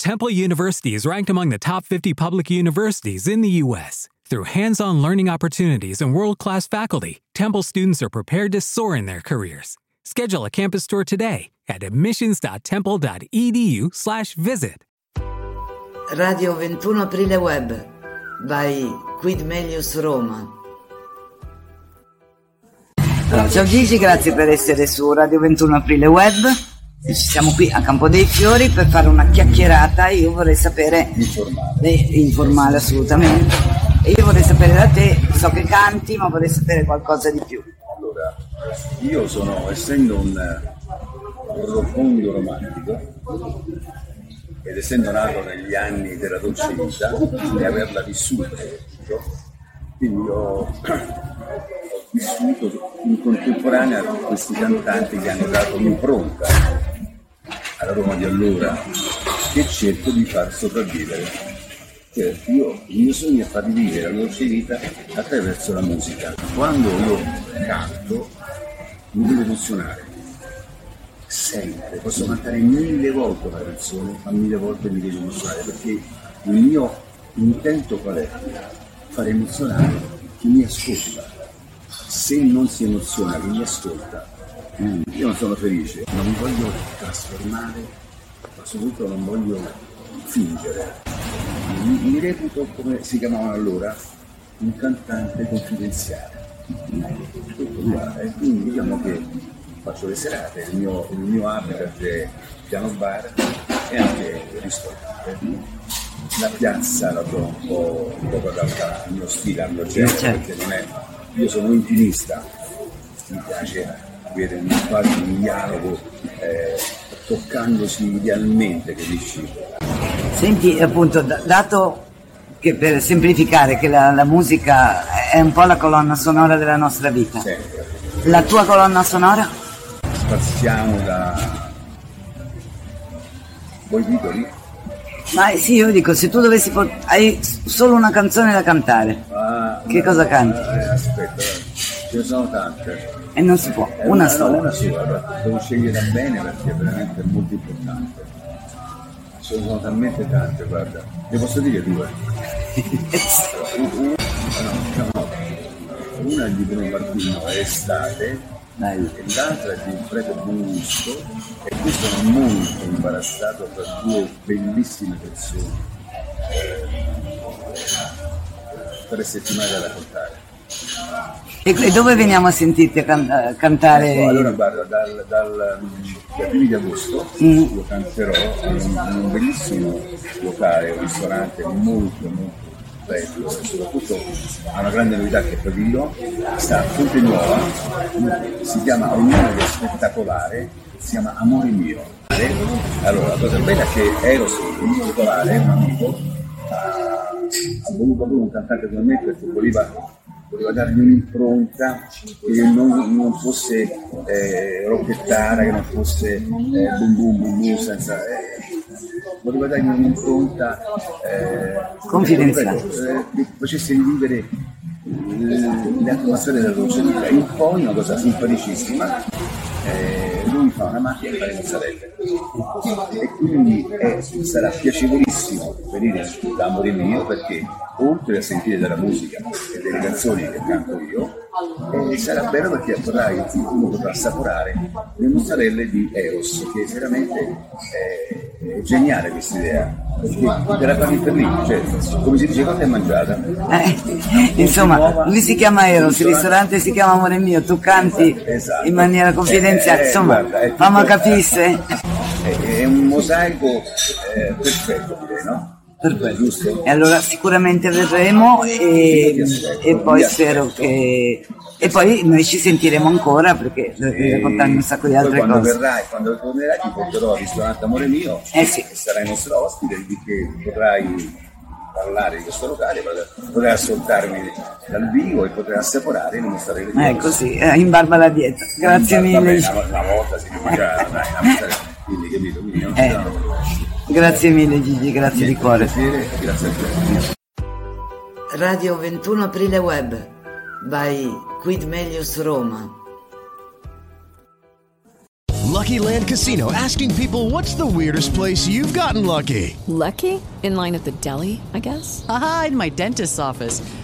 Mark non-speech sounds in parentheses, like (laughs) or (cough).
Temple University is ranked among the top 50 public universities in the U.S. Through hands-on learning opportunities and world-class faculty, Temple students are prepared to soar in their careers. Schedule a campus tour today at admissions.temple.edu slash visit. Radio 21 Aprile Web by Quid Melius Roma. Allora, ciao Gigi, grazie per essere su Radio 21 Aprile Web. Siamo qui a Campo dei Fiori per fare una chiacchierata. Io vorrei sapere. Informale. Eh, informale, assolutamente. E io vorrei sapere da te, so che canti, ma vorrei sapere qualcosa di più. Allora, io sono, essendo un profondo romantico, ed essendo nato negli anni della dolce vita e averla vissuta, quindi ho, (clears throat) ho vissuto in contemporanea con questi cantanti che hanno dato un'impronta alla Roma di allora che cerco di far sopravvivere. Cioè, io, il mio sogno è far vivere la dolce vita attraverso la musica. Quando io canto mi devo emozionare sempre, posso cantare mille volte una canzone, ma mille volte mi devo emozionare, perché il mio intento qual è? Fare emozionare chi mi ascolta. Se non si emoziona chi mi ascolta, mm, io non sono felice, non mi voglio trasformare, ma soprattutto non voglio fingere. Mi, mi reputo, come si chiamavano allora, un cantante confidenziale. E quindi diciamo che faccio le serate, il mio, il mio habitat è piano bar e anche il ristorante. La piazza la trovo un po', un po' adatta al mio stile, al mio genere, perché non è. Io sono intimista, mi piace avere un quasi un dialogo eh, toccandosi idealmente, capisci? Senti, appunto, dato che per semplificare che la, la musica è un po' la colonna sonora della nostra vita, Sempre. la tua colonna sonora? Spaziamo da. Voi titoli? Ma sì, io dico, se tu dovessi pot- hai solo una canzone da cantare Ah, Che cosa canti? eh, aspetta, ce ne sono tante. E non si può, Eh, una sola. Una sola, devo scegliere bene perché è veramente molto importante. Ce ne sono talmente tante, guarda. Le posso dire due? No, (laughs) no, una è di Bruno Martino è estate e l'altra è di Prete Buongusto e qui sono molto imbarazzato tra due bellissime persone. Tre settimane da raccontare. E, e dove veniamo a sentirti a can- cantare? Ecco, allora guarda, dal, dal, dai primi di agosto Mm. io canterò in un, in un bellissimo locale, un ristorante molto molto bello e soprattutto ha una grande novità che è Pavillon, sta a Fonte Nuova, si chiama un che è spettacolare, si chiama Amore mio. Allora la cosa bella è che Eros, mio titolare, un amico, ha, ha voluto proprio un cantante come me perché voleva voleva dargli un'impronta che non, non fosse eh, rocchettara, che non fosse eh, boom boom boom boom senza... eh, voleva dargli un'impronta eh, Confidenziale. eh, che facesse rivivere eh, le atmosfere della dolce vita. E poi una cosa simpaticissima, eh, macchina e mozzarelle e quindi eh, sarà piacevolissimo venire da Amore mio perché oltre a sentire della musica e delle canzoni che canto io eh, sarà bello perché potrai, uno potrà assaporare le mozzarelle di Eros che veramente eh, è geniale questa idea, perché te la fanno per lì, cioè, come si dice, quando è mangiata? Eh, insomma, lui si chiama Eros, il ristorante si chiama Amore mio, tu canti Esatto. in maniera confidenziale, Eh, eh, insomma, guarda, fammi capire. È, è un mosaico eh, perfetto, direi, no? Perfetto. E allora sicuramente verremo e, e poi spero che... E poi noi ci sentiremo ancora perché devi raccontarmi un sacco di altre quando cose. verrai, quando tornerai ti porterò al ristorante Amore Mio Eh sì. e sarai nostro ospite di che potrai parlare di questo locale, potrai- ascoltarmi dal vivo e potrai assaporare e dimostrare le Eh, così, eh, in barba alla dieta. Grazie mille. Una, una volta si mangiava, dai, (laughs) una volta, quindi capito, quindi Eh, no. grazie mille Gigi, grazie di cuore. Piacere, grazie a te. Radio 21 Aprile Web by Quid Melius Roma. Lucky Land Casino asking people what's the weirdest place you've gotten lucky? Lucky? In line at the deli, I guess? Aha, in my dentist's office.